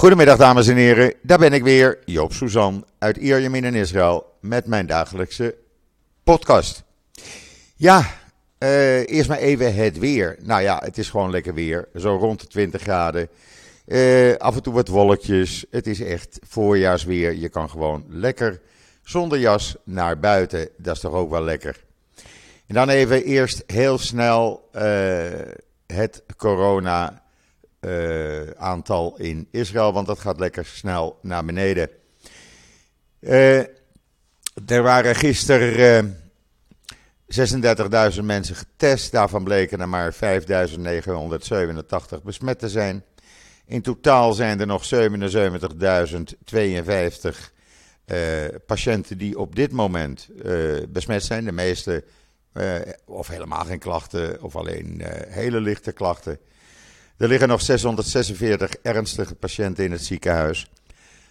Goedemiddag dames en heren, daar ben ik weer, Joop Suzan uit Ierjemien in Israël met mijn dagelijkse podcast. Ja, uh, eerst maar even het weer. Nou ja, het is gewoon lekker weer, zo rond de 20 graden. Uh, af en toe wat wolkjes, het is echt voorjaarsweer. Je kan gewoon lekker zonder jas naar buiten, dat is toch ook wel lekker. En dan even eerst heel snel uh, het corona uh, aantal in Israël, want dat gaat lekker snel naar beneden. Uh, er waren gisteren uh, 36.000 mensen getest, daarvan bleken er maar 5.987 besmet te zijn. In totaal zijn er nog 77.052 patiënten die op dit moment besmet zijn. De meeste, of helemaal geen klachten, of alleen hele lichte klachten. Er liggen nog 646 ernstige patiënten in het ziekenhuis,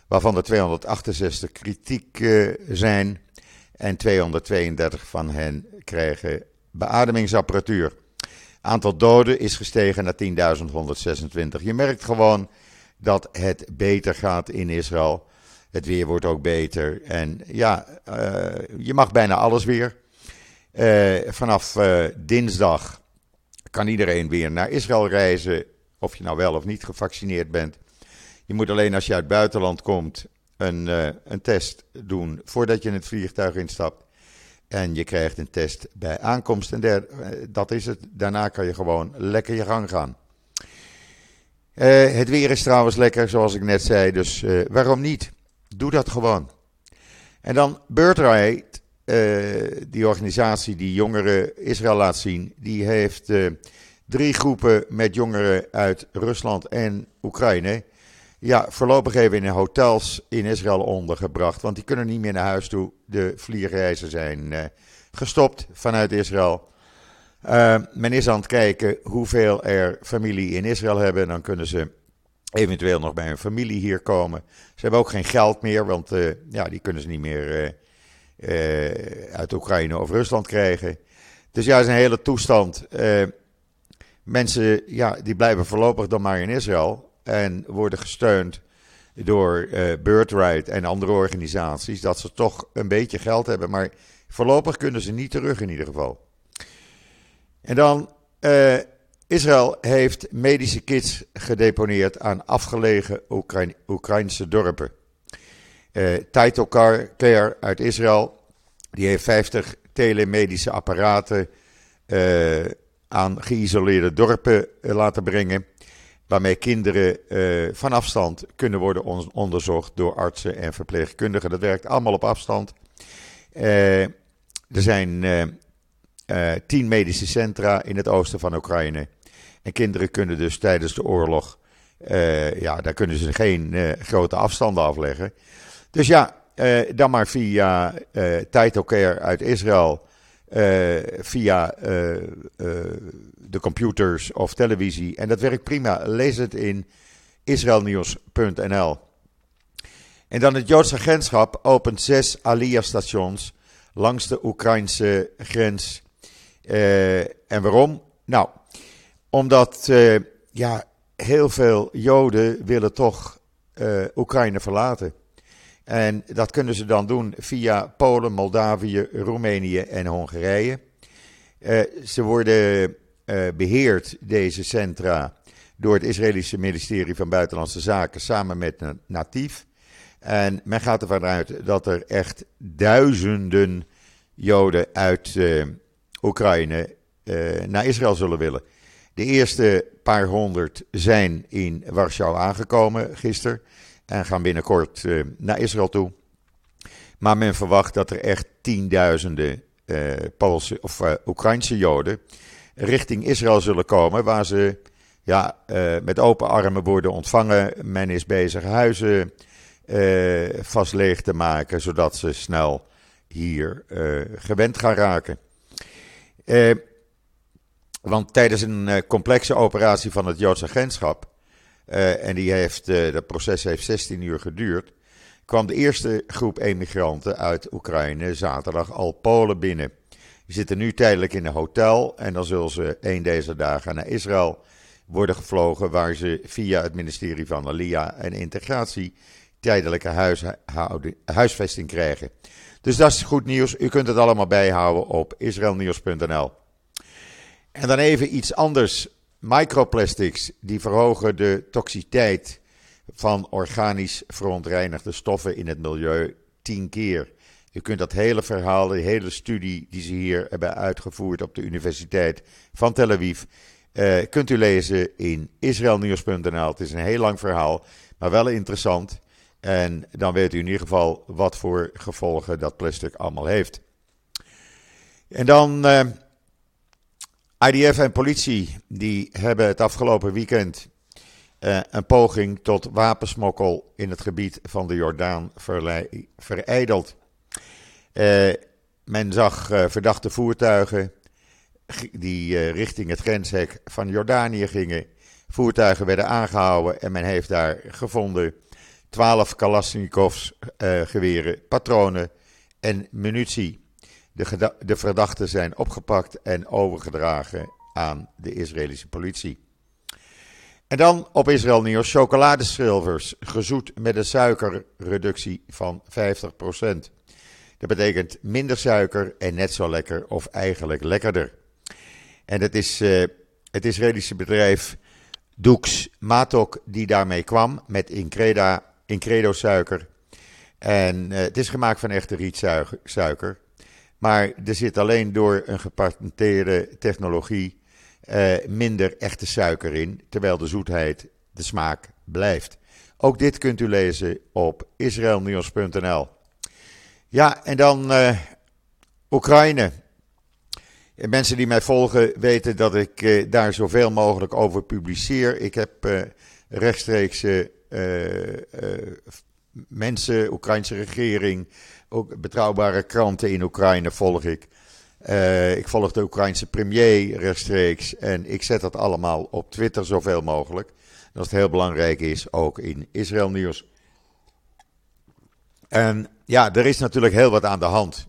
waarvan er 268 kritiek zijn en 232 van hen krijgen beademingsapparatuur. Aantal doden is gestegen naar 10.126. Je merkt gewoon dat het beter gaat in Israël. Het weer wordt ook beter. En ja, uh, je mag bijna alles weer. Uh, vanaf dinsdag kan iedereen weer naar Israël reizen of je nou wel of niet gevaccineerd bent. Je moet alleen als je uit het buitenland komt een, uh, een test doen voordat je in het vliegtuig instapt. En je krijgt een test bij aankomst. En der, uh, dat is het. Daarna kan je gewoon lekker je gang gaan. Uh, het weer is trouwens lekker, zoals ik net zei. Dus waarom niet? Doe dat gewoon. En dan Birthright, die organisatie die jongeren Israël laat zien, die heeft drie groepen met jongeren uit Rusland en Oekraïne. Ja, voorlopig even in hotels in Israël ondergebracht. Want die kunnen niet meer naar huis toe. De vliegreizen zijn uh, gestopt vanuit Israël. Uh, men is aan het kijken hoeveel er familie in Israël hebben. Dan kunnen ze eventueel nog bij hun familie hier komen. Ze hebben ook geen geld meer, want uh, ja, die kunnen ze niet meer uit Oekraïne of Rusland krijgen. Dus ja, het is een hele toestand. Mensen ja, die blijven voorlopig dan maar in Israël en worden gesteund door uh, en andere organisaties, dat ze toch een beetje geld hebben. Maar voorlopig kunnen ze niet terug in ieder geval. En dan, uh, Israël heeft medische kits gedeponeerd aan afgelegen Oekraïn Oekraïnse dorpen. Uh, Title Care uit Israël, die heeft 50 telemedische apparaten aan geïsoleerde dorpen eh, laten brengen. Waarmee kinderen uh, van afstand kunnen worden onderzocht door artsen en verpleegkundigen. Dat werkt allemaal op afstand. Uh, er zijn tien medische centra in het oosten van Oekraïne. En kinderen kunnen dus tijdens de oorlog, ja, daar kunnen ze geen grote afstanden afleggen. Dus ja, dan maar via uh, Care uit Israël uh, via uh, uh, de computers of televisie. En dat werkt prima. Lees het in israelnieuws.nl. En dan het Joodse agentschap opent zes Aliyah-stations langs de Oekraïnse grens. en waarom? Nou, omdat ja, heel veel Joden willen toch Oekraïne verlaten. En dat kunnen ze dan doen via Polen, Moldavië, Roemenië en Hongarije. Uh, ze worden uh, beheerd, deze centra, door het Israëlische ministerie van Buitenlandse Zaken samen met Natief. En men gaat ervan uit dat er echt duizenden Joden uit uh, Oekraïne naar Israël zullen willen. De eerste paar honderd zijn in Warschau aangekomen gisteren en gaan binnenkort uh, naar Israël toe. Maar men verwacht dat er echt tienduizenden uh, Poolse of uh, Oekraïnse Joden richting Israël zullen komen, waar ze ja, met open armen worden ontvangen. Men is bezig huizen vast leeg te maken, zodat ze snel hier gewend gaan raken. want tijdens een complexe operatie van het Joodse agentschap uh, en die heeft, uh, dat proces heeft 16 uur geduurd. kwam de eerste groep emigranten uit Oekraïne zaterdag al Polen binnen. Die zitten nu tijdelijk in een hotel en dan zullen ze een deze dagen naar Israël worden gevlogen waar ze via het ministerie van Alia en Integratie tijdelijke huisvesting krijgen. Dus dat is goed nieuws. U kunt het allemaal bijhouden op israelnieuws.nl. En dan even iets anders. Microplastics die verhogen de toxiteit van organisch verontreinigde stoffen in het milieu tien keer. U kunt dat hele verhaal, de hele studie die ze hier hebben uitgevoerd op de Universiteit van Tel Aviv, uh, kunt u lezen in israelnieuws.nl. Het is een heel lang verhaal, maar wel interessant. En dan weet u in ieder geval wat voor gevolgen dat plastic allemaal heeft. En dan eh, IDF en politie, die hebben het afgelopen weekend uh, een poging tot wapensmokkel in het gebied van de Jordaan vereideld. Uh, men zag verdachte voertuigen die richting het grenshek van Jordanië gingen. Voertuigen werden aangehouden en men heeft daar gevonden 12 Kalashnikovs geweren, patronen en munitie. De, de verdachten zijn opgepakt en overgedragen aan de Israëlische politie. En dan op Israël Nieuws chocoladeschilvers, gezoet met een suikerreductie van 50%. Dat betekent minder suiker en net zo lekker of eigenlijk lekkerder. En het is uh, het Israëlische bedrijf Dux Matok die daarmee kwam met Increda Incredo suiker. En uh, het is gemaakt van echte rietsuiker. Maar er zit alleen door een gepatenteerde technologie uh, minder echte suiker in, terwijl de zoetheid, de smaak blijft. Ook dit kunt u lezen op israelnieuws.nl. Ja, en dan uh, Oekraïne. Mensen die mij volgen weten dat ik uh, daar zoveel mogelijk over publiceer. Ik heb rechtstreeks uh, mensen, Oekraïnse regering, ook betrouwbare kranten in Oekraïne volg ik. Uh, ik volg de Oekraïnse premier rechtstreeks en ik zet dat allemaal op Twitter zoveel mogelijk. Dat het heel belangrijk is, ook in Israël nieuws. En ja, er is natuurlijk heel wat aan de hand.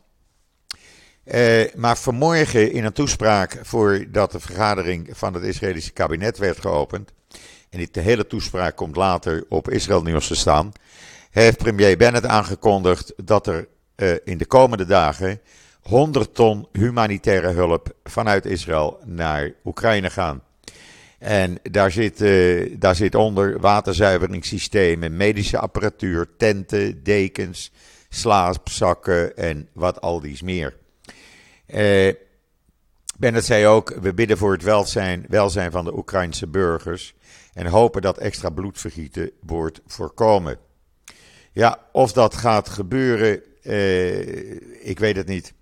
Uh, maar vanmorgen in een toespraak voordat de vergadering van het Israëlische kabinet werd geopend, en de hele toespraak komt later op Israël Nieuws te staan, heeft premier Bennett aangekondigd dat er uh, in de komende dagen 100 ton humanitaire hulp vanuit Israël naar Oekraïne gaan. En daar zit, uh, daar zit onder waterzuiveringssystemen, medische apparatuur, tenten, dekens, slaapzakken en wat al dies meer. Uh, Bennett zei ook: We bidden voor het welzijn, welzijn van de Oekraïnse burgers en hopen dat extra bloedvergieten wordt voorkomen. Ja, of dat gaat gebeuren, uh, ik weet het niet.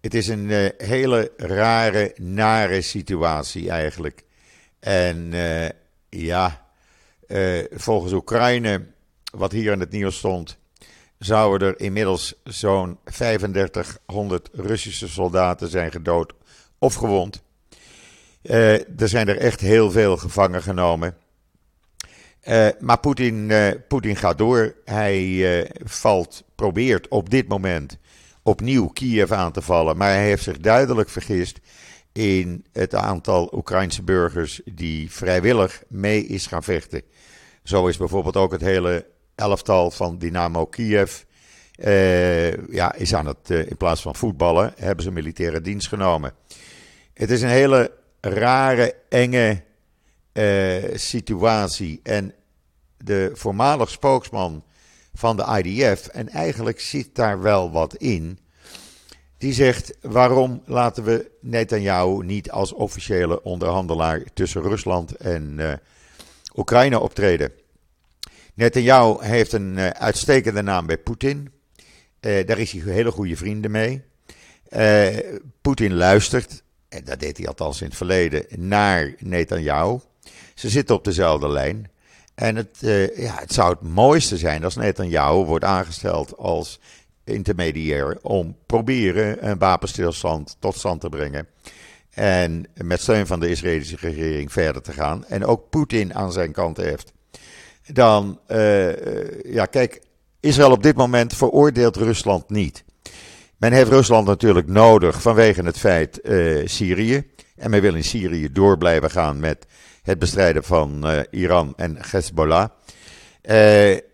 Het is een uh, hele rare, nare situatie eigenlijk. En uh, ja, volgens Oekraïne, wat hier in het nieuws stond, zouden er inmiddels zo'n 3500 Russische soldaten zijn gedood of gewond. Er zijn er echt heel veel gevangen genomen. Uh, maar Poetin, uh, gaat door. Hij valt, probeert op dit moment opnieuw Kiev aan te vallen. Maar hij heeft zich duidelijk vergist in het aantal Oekraïnse burgers die vrijwillig mee is gaan vechten. Zo is bijvoorbeeld ook het hele elftal van Dynamo Kiev. ja, is aan het, in plaats van voetballen, hebben ze militaire dienst genomen. Het is een hele rare, enge uh, situatie. En de voormalig spokesman van de IDF, en eigenlijk zit daar wel wat in, die zegt: waarom laten we Netanyahu niet als officiële onderhandelaar tussen Rusland en uh, Oekraïne optreden? Netanyahu heeft een uh, uitstekende naam bij Poetin. daar is hij hele goede vrienden mee. Poetin luistert en dat deed hij althans in het verleden, naar Netanyahu. Ze zitten op dezelfde lijn. En het, uh, ja, het zou het mooiste zijn als Netanyahu wordt aangesteld als intermediair om proberen een wapenstilstand tot stand te brengen. En met steun van de Israëlische regering verder te gaan. En ook Poetin aan zijn kant heeft. Dan, uh, ja, kijk, Israël op dit moment veroordeelt Rusland niet. Men heeft Rusland natuurlijk nodig vanwege het feit uh, Syrië. En men wil in Syrië door blijven gaan met het bestrijden van Iran en Hezbollah.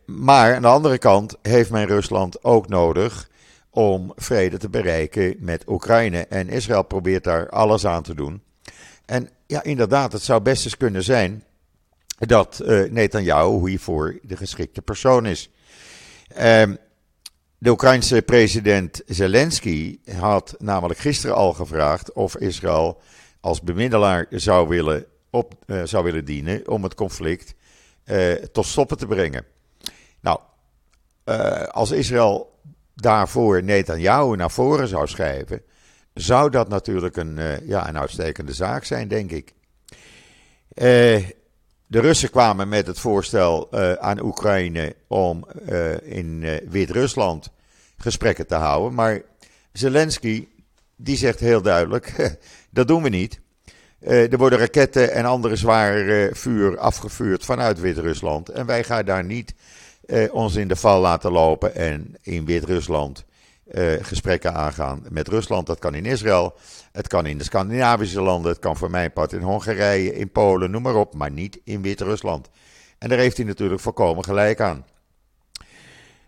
maar aan de andere kant heeft men Rusland ook nodig om vrede te bereiken met Oekraïne. En Israël probeert daar alles aan te doen. En ja, inderdaad, het zou best eens kunnen zijn dat uh, Netanyahu hiervoor de geschikte persoon is. Uh, de Oekraïnse president Zelensky had namelijk gisteren al gevraagd of Israël als bemiddelaar zou willen, op, uh, zou willen dienen om het conflict uh, tot stoppen te brengen. Nou, als Israël daarvoor Netanyahu naar voren zou schrijven, zou dat natuurlijk een, ja, een uitstekende zaak zijn, denk ik. De Russen kwamen met het voorstel aan Oekraïne om in Wit-Rusland gesprekken te houden, maar Zelensky die zegt heel duidelijk, dat doen we niet. Er worden raketten en andere zwaar vuur afgevuurd vanuit Wit-Rusland en wij gaan daar niet eh, ons in de val laten lopen en in Wit-Rusland eh, gesprekken aangaan met Rusland. Dat kan in Israël, het kan in de Scandinavische landen, het kan voor mijn part in Hongarije, in Polen, noem maar op, maar niet in Wit-Rusland. En daar heeft hij natuurlijk volkomen gelijk aan.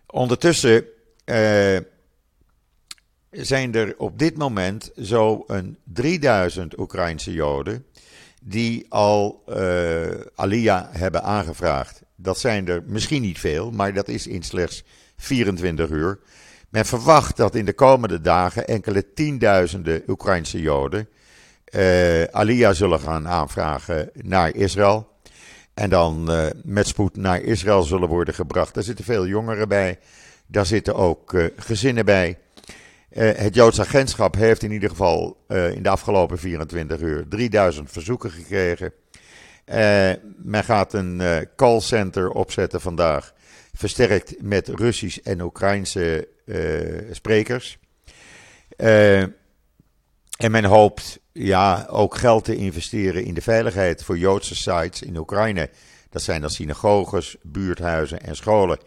Ondertussen zijn er op dit moment zo'n 3000 Oekraïnse Joden die al uh, Aliyah hebben aangevraagd. Dat zijn er misschien niet veel, maar dat is in slechts 24 uur. Men verwacht dat in de komende dagen enkele tienduizenden Oekraïnse Joden uh, Aliyah zullen gaan aanvragen naar Israël. En dan uh, met spoed naar Israël zullen worden gebracht. Daar zitten veel jongeren bij. Daar zitten ook gezinnen bij. Het Joods agentschap heeft in ieder geval in de afgelopen 24 uur 3000 verzoeken gekregen. Uh, men gaat een callcenter opzetten vandaag, versterkt met Russisch en Oekraïnse sprekers. en men hoopt ja, ook geld te investeren in de veiligheid voor Joodse sites in Oekraïne. Dat zijn dan synagoges, buurthuizen en scholen.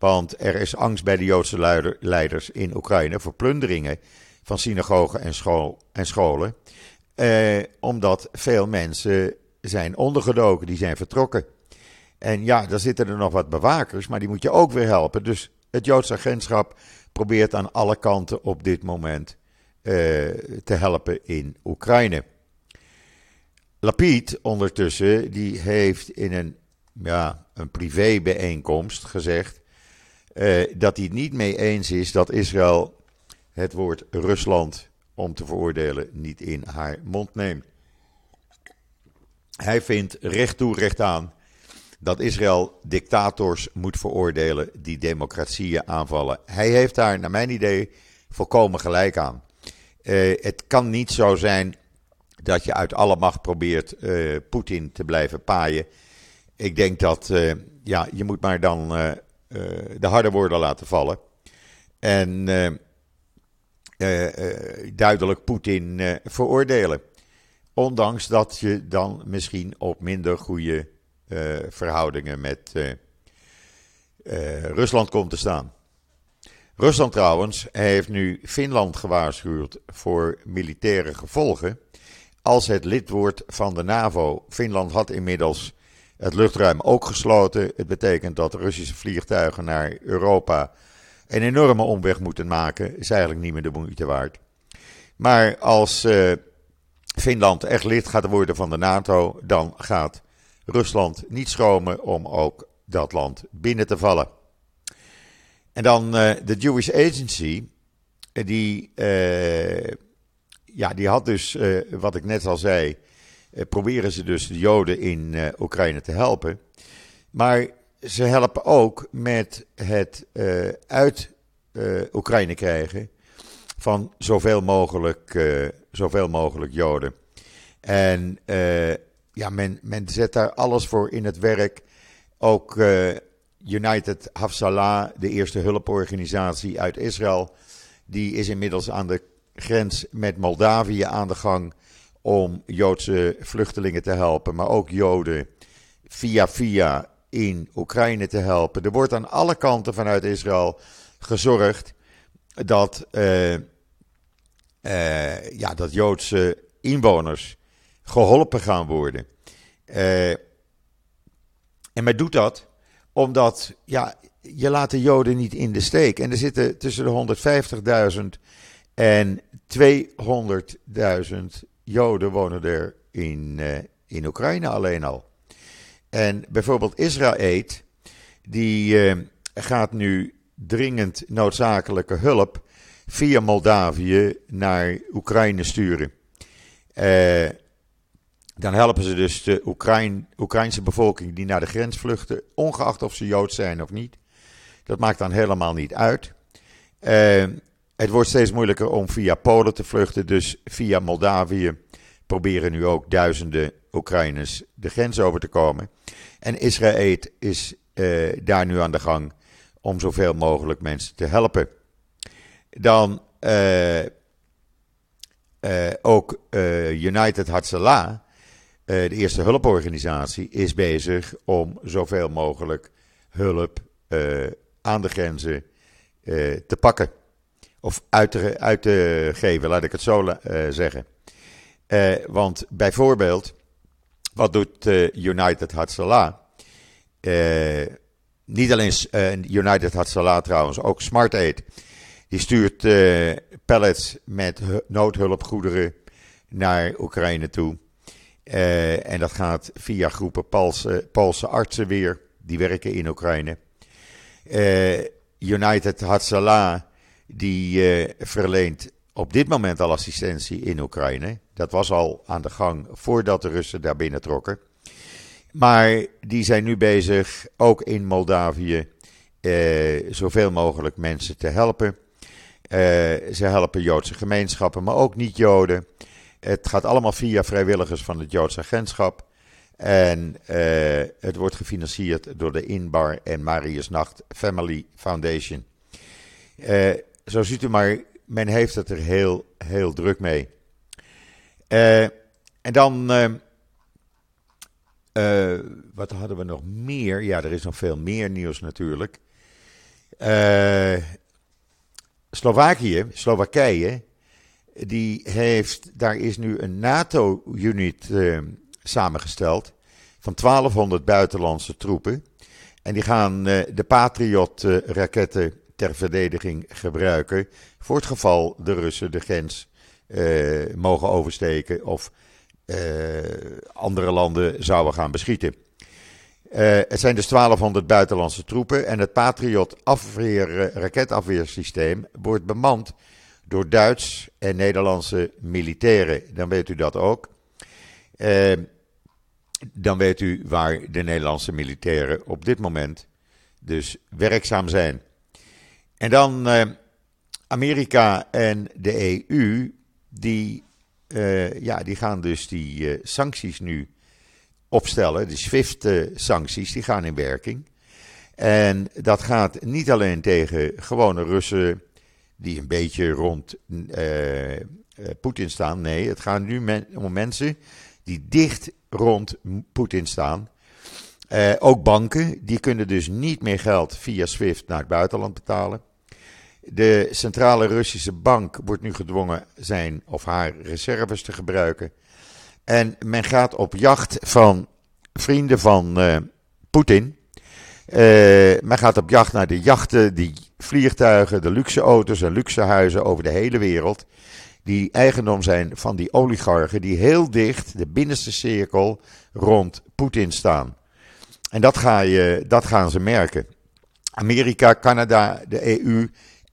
Want er is angst bij de Joodse leiders in Oekraïne voor plunderingen van synagogen en, school, en scholen. omdat veel mensen zijn ondergedoken, die zijn vertrokken. En ja, daar zitten er nog wat bewakers, maar die moet je ook weer helpen. Dus het Joodse agentschap probeert aan alle kanten op dit moment uh, te helpen in Oekraïne. Lapid ondertussen, die heeft in een, ja, een privébijeenkomst gezegd uh, dat hij het niet mee eens is dat Israël het woord Rusland om te veroordelen niet in haar mond neemt. Hij vindt recht toe, recht aan dat Israël dictators moet veroordelen die democratieën aanvallen. Hij heeft daar, naar mijn idee, volkomen gelijk aan. Uh, het kan niet zo zijn dat je uit alle macht probeert uh, Poetin te blijven paaien. Ik denk dat ja, je moet maar dan de harde woorden laten vallen. En duidelijk Poetin veroordelen. Ondanks dat je dan misschien op minder goede verhoudingen met Rusland komt te staan. Rusland trouwens heeft nu Finland gewaarschuwd voor militaire gevolgen als het lid wordt van de NAVO. Finland had inmiddels het luchtruim ook gesloten. Het betekent dat Russische vliegtuigen naar Europa een enorme omweg moeten maken. Is eigenlijk niet meer de moeite waard. Maar als Finland echt lid gaat worden van de NATO, dan gaat Rusland niet schromen om ook dat land binnen te vallen. En dan uh, de Jewish Agency, die, uh, ja, die had dus, wat ik net al zei, proberen ze dus de Joden in Oekraïne te helpen. Maar ze helpen ook met het uit Oekraïne krijgen van zoveel mogelijk zoveel mogelijk Joden. En ja, men, men zet daar alles voor in het werk. Ook uh, United Hafsalah, de eerste hulporganisatie uit Israël, die is inmiddels aan de grens met Moldavië aan de gang om Joodse vluchtelingen te helpen, maar ook Joden via via in Oekraïne te helpen. Er wordt aan alle kanten vanuit Israël gezorgd dat uh, uh, ja, dat Joodse inwoners geholpen gaan worden. en men doet dat omdat ja, je laat de Joden niet in de steek. En er zitten tussen de 150.000 en 200.000 Joden wonen er in, in Oekraïne alleen al. En bijvoorbeeld Israël, die gaat nu dringend noodzakelijke hulp via Moldavië naar Oekraïne sturen. Uh, dan helpen ze dus de Oekraïn, Oekraïnse bevolking die naar de grens vluchten, ongeacht of ze Jood zijn of niet. Dat maakt dan helemaal niet uit. Uh, het wordt steeds moeilijker om via Polen te vluchten, dus via Moldavië proberen nu ook duizenden Oekraïners de grens over te komen. En Israël is uh, daar nu aan de gang om zoveel mogelijk mensen te helpen. Dan uh, uh, ook United Hatzalah, de eerste hulporganisatie, is bezig om zoveel mogelijk hulp aan de grenzen te pakken. Of uit te, uit te geven, laat ik het zo zeggen. want bijvoorbeeld, wat doet United Hatzalah? niet alleen United Hatzalah trouwens, ook Smart Aid die stuurt uh, pallets met noodhulpgoederen naar Oekraïne toe. Uh, en dat gaat via groepen Poolse, Poolse artsen weer, die werken in Oekraïne. Uh, United Hatzalah, die verleent op dit moment al assistentie in Oekraïne. Dat was al aan de gang voordat de Russen daar binnen trokken. Maar die zijn nu bezig, ook in Moldavië, zoveel mogelijk mensen te helpen. Uh, ze helpen Joodse gemeenschappen, maar ook niet-Joden. Het gaat allemaal via vrijwilligers van het Joodse agentschap. En het wordt gefinancierd door de Inbar en Marius Nacht Family Foundation. Zo ziet u maar, men heeft het er heel, heel druk mee. en dan, wat hadden we nog meer? Ja, er is nog veel meer nieuws natuurlijk. Slovakië, Slowakije, die heeft, daar is nu een NATO-unit eh, samengesteld van 1200 buitenlandse troepen. En die gaan eh, de Patriot-raketten ter verdediging gebruiken voor het geval de Russen de grens eh, mogen oversteken of eh, andere landen zouden gaan beschieten. Het zijn dus 1200 buitenlandse troepen en het Patriot afweer, raketafweersysteem wordt bemand door Duits en Nederlandse militairen. Dan weet u dat ook. Dan weet u waar de Nederlandse militairen op dit moment dus werkzaam zijn. En dan Amerika en de EU, die, ja, die gaan dus die sancties nu opstellen. De SWIFT-sancties die gaan in werking. En dat gaat niet alleen tegen gewone Russen die een beetje rond Poetin staan. Nee, het gaat nu om mensen die dicht rond Poetin staan. Ook banken, die kunnen dus niet meer geld via SWIFT naar het buitenland betalen. De centrale Russische bank wordt nu gedwongen zijn of haar reserves te gebruiken. En men gaat op jacht van vrienden van uh, Poetin. Uh, men gaat op jacht naar de jachten, die vliegtuigen, de luxe auto's en luxe huizen over de hele wereld. Die eigendom zijn van die oligarchen die heel dicht, de binnenste cirkel, rond Poetin staan. En dat, ga je, dat gaan ze merken. Amerika, Canada, de EU,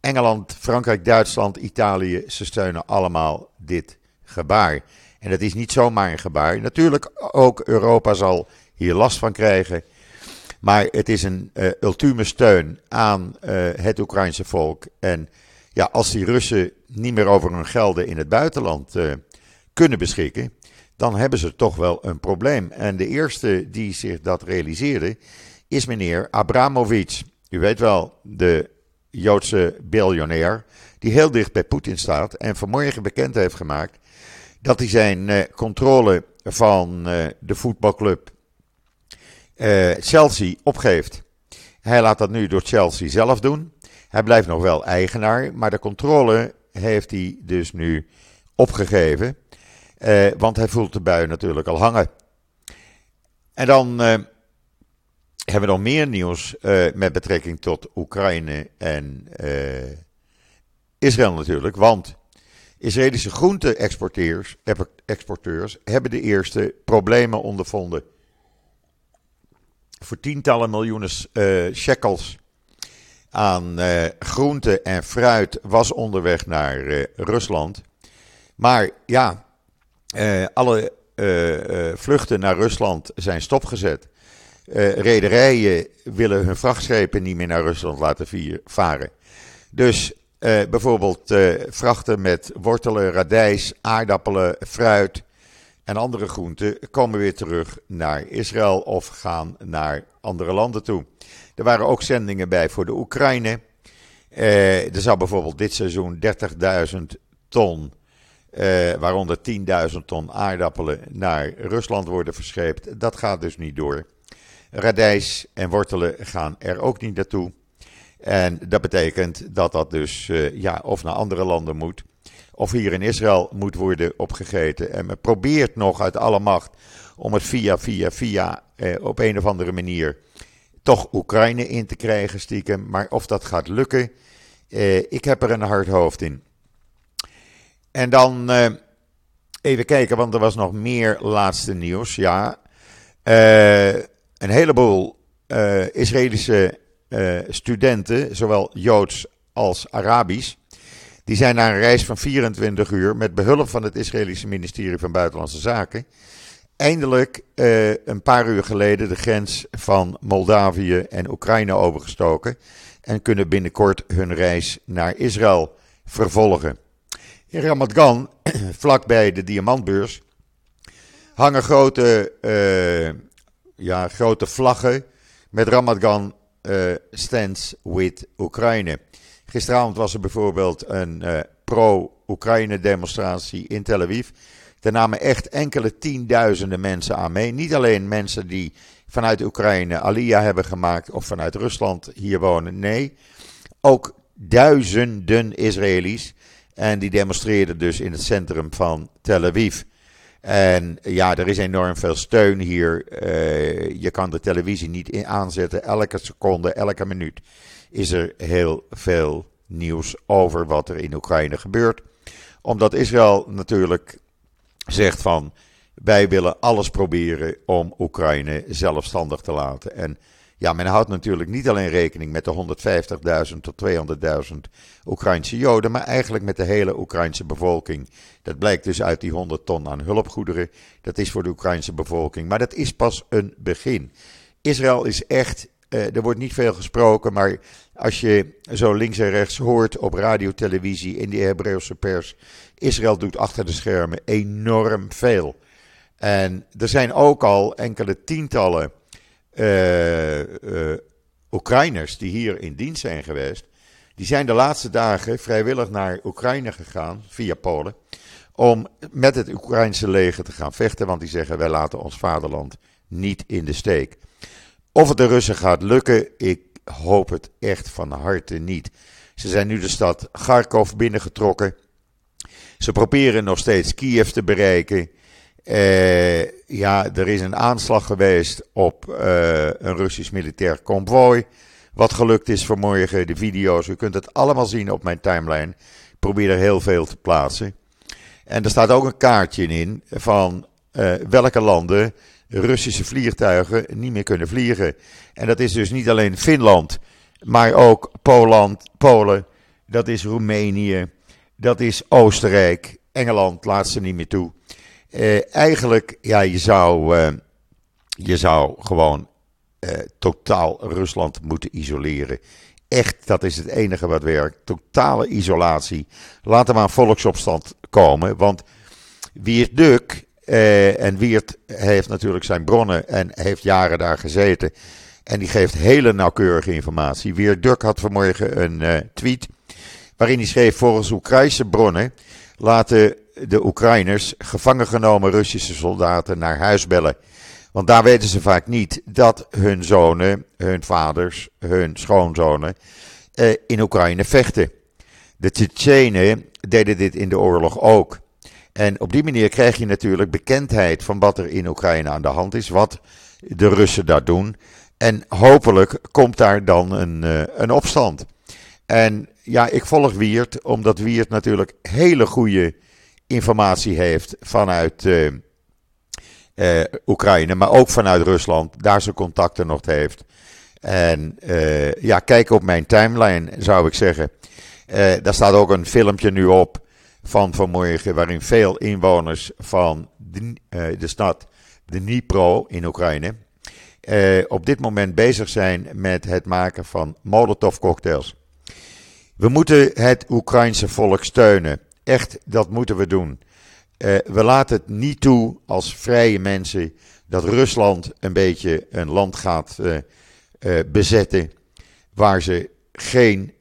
Engeland, Frankrijk, Duitsland, Italië, ze steunen allemaal dit gebaar. En dat is niet zomaar een gebaar. Natuurlijk, ook Europa zal hier last van krijgen. Maar het is een uh, ultieme steun aan uh, het Oekraïnse volk. En ja, als die Russen niet meer over hun gelden in het buitenland uh, kunnen beschikken, dan hebben ze toch wel een probleem. En de eerste die zich dat realiseerde, is meneer Abramovic. U weet wel, de Joodse biljonair, die heel dicht bij Poetin staat en vanmorgen bekend heeft gemaakt dat hij zijn uh, controle van uh, de voetbalclub uh, Chelsea opgeeft. Hij laat dat nu door Chelsea zelf doen. Hij blijft nog wel eigenaar, maar de controle heeft hij dus nu opgegeven. want hij voelt de bui natuurlijk al hangen. En dan hebben we nog meer nieuws uh, met betrekking tot Oekraïne en uh, Israël natuurlijk. Want Israëlische groente-exporteurs hebben de eerste problemen ondervonden. Voor tientallen miljoenen shekels aan groente en fruit was onderweg naar Rusland. Maar ja, alle vluchten naar Rusland zijn stopgezet. Uh, rederijen willen hun vrachtschepen niet meer naar Rusland laten varen. Dus bijvoorbeeld vrachten met wortelen, radijs, aardappelen, fruit en andere groenten komen weer terug naar Israël of gaan naar andere landen toe. Er waren ook zendingen bij voor de Oekraïne. er zou bijvoorbeeld dit seizoen 30.000 ton waaronder 10.000 ton aardappelen naar Rusland worden verscheept. Dat gaat dus niet door. Radijs en wortelen gaan er ook niet naartoe. En dat betekent dat dat dus uh, ja, of naar andere landen moet, of hier in Israël moet worden opgegeten. En men probeert nog uit alle macht om het via, via, via eh, op een of andere manier toch Oekraïne in te krijgen stiekem. Maar of dat gaat lukken, eh, ik heb er een hard hoofd in. En dan even kijken, want er was nog meer laatste nieuws. Ja, een heleboel uh, Israëlische studenten, zowel Joods als Arabisch, die zijn na een reis van 24 uur met behulp van het Israëlische ministerie van Buitenlandse Zaken eindelijk een paar uur geleden de grens van Moldavië en Oekraïne overgestoken en kunnen binnenkort hun reis naar Israël vervolgen. In Ramat Gan, vlakbij de Diamantbeurs, hangen grote, ja, grote vlaggen met Ramat Gan uh, stands with Oekraïne. Gisteravond was er bijvoorbeeld een uh, pro-Oekraïne demonstratie in Tel Aviv. Daar namen echt enkele tienduizenden mensen aan mee. Niet alleen mensen die vanuit Oekraïne Aliyah hebben gemaakt of vanuit Rusland hier wonen. Nee, ook duizenden Israëli's en die demonstreerden dus in het centrum van Tel Aviv. En ja, er is enorm veel steun hier. Uh, je kan de televisie niet aanzetten. Elke seconde, elke minuut is er heel veel nieuws over wat er in Oekraïne gebeurt. Omdat Israël natuurlijk zegt van wij willen alles proberen om Oekraïne zelfstandig te laten. En ja, men houdt natuurlijk niet alleen rekening met de 150.000 tot 200.000 Oekraïnse Joden, maar eigenlijk met de hele Oekraïnse bevolking. Dat blijkt dus uit die 100 ton aan hulpgoederen. Dat is voor de Oekraïnse bevolking, maar dat is pas een begin. Israël is echt, eh, er wordt niet veel gesproken, maar als je zo links en rechts hoort op radio, televisie, in de Hebreeuwse pers, Israël doet achter de schermen enorm veel. En er zijn ook al enkele tientallen Oekraïners die hier in dienst zijn geweest, die zijn de laatste dagen vrijwillig naar Oekraïne gegaan via Polen om met het Oekraïnse leger te gaan vechten, want die zeggen wij laten ons vaderland niet in de steek. Of het de Russen gaat lukken, ik hoop het echt van harte niet. Ze zijn nu de stad Kharkov binnengetrokken. Ze proberen nog steeds Kiev te bereiken. Uh, ja, er is een aanslag geweest op uh, een Russisch militair konvooi. Wat gelukt is vanmorgen, de video's. U kunt het allemaal zien op mijn timeline. Ik probeer er heel veel te plaatsen. En er staat ook een kaartje in van uh, welke landen Russische vliegtuigen niet meer kunnen vliegen. En dat is dus niet alleen Finland, maar ook Poland, Polen, dat is Roemenië, dat is Oostenrijk, Engeland laat ze niet meer toe. Uh, eigenlijk, ja, je zou, uh, je zou gewoon uh, totaal Rusland moeten isoleren. Echt, dat is het enige wat werkt. Totale isolatie. Laat er maar een volksopstand komen. Want Wiert Duk, en Wiert heeft natuurlijk zijn bronnen en heeft jaren daar gezeten. En die geeft hele nauwkeurige informatie. Wiert Duk had vanmorgen een tweet waarin hij schreef: Volgens Oekraïnse bronnen laten de Oekraïners gevangen genomen Russische soldaten naar huis bellen. Want daar weten ze vaak niet dat hun zonen, hun vaders, hun schoonzonen eh, in Oekraïne vechten. De Tsjetsjenen deden dit in de oorlog ook. En op die manier krijg je natuurlijk bekendheid van wat er in Oekraïne aan de hand is, wat de Russen dat doen. En hopelijk komt daar dan een, een opstand. En ja, ik volg Wiert, omdat Wiert natuurlijk hele goede informatie heeft vanuit uh, uh, Oekraïne, maar ook vanuit Rusland, daar zijn contacten nog heeft. En uh, ja, kijk op mijn timeline, zou ik zeggen. daar staat ook een filmpje nu op van vanmorgen, waarin veel inwoners van de, de stad Dnipro in Oekraïne op dit moment bezig zijn met het maken van Molotov cocktails. We moeten het Oekraïnse volk steunen. Echt, dat moeten we doen. Uh, we laten het niet toe als vrije mensen dat Rusland een beetje een land gaat uh, bezetten waar ze geen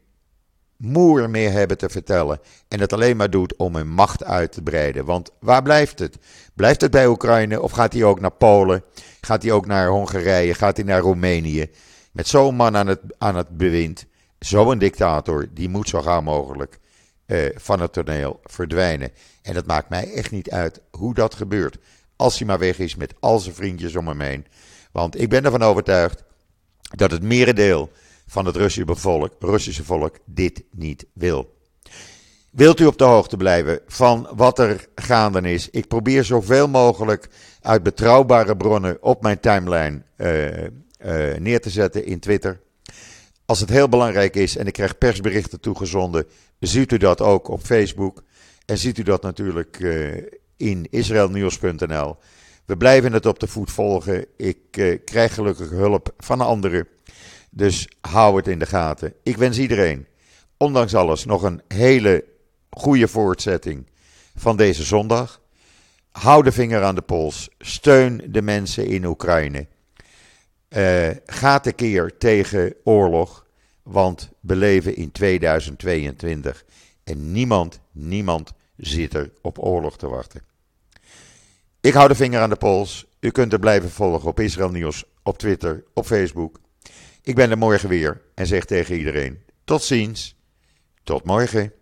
moer meer hebben te vertellen en het alleen maar doet om hun macht uit te breiden. Want waar blijft het? Blijft het bij Oekraïne of gaat hij ook naar Polen? Gaat hij ook naar Hongarije? Gaat hij naar Roemenië? Met zo'n man aan het, aan het bewind, zo'n dictator, die moet zo gauw mogelijk uh, van het toneel verdwijnen. En het maakt mij echt niet uit hoe dat gebeurt. Als hij maar weg is met al zijn vriendjes om hem heen. Want ik ben ervan overtuigd dat het merendeel van het Russische volk, Russische volk dit niet wil. Wilt u op de hoogte blijven van wat er gaande is? Ik probeer zoveel mogelijk uit betrouwbare bronnen op mijn timeline uh, uh, neer te zetten in Twitter. Als het heel belangrijk is en ik krijg persberichten toegezonden, ziet u dat ook op Facebook. En ziet u dat natuurlijk uh, in israelnieuws.nl. We blijven het op de voet volgen. Ik uh, krijg gelukkig hulp van anderen. Dus hou het in de gaten. Ik wens iedereen, ondanks alles, nog een hele goede voortzetting van deze zondag. Hou de vinger aan de pols. Steun de mensen in Oekraïne. Uh, ga tekeer tegen oorlog, want we leven in 2022 en niemand, niemand zit er op oorlog te wachten. Ik hou de vinger aan de pols. U kunt er blijven volgen op Israël Nieuws, op Twitter, op Facebook. Ik ben er morgen weer en zeg tegen iedereen: tot ziens, tot morgen.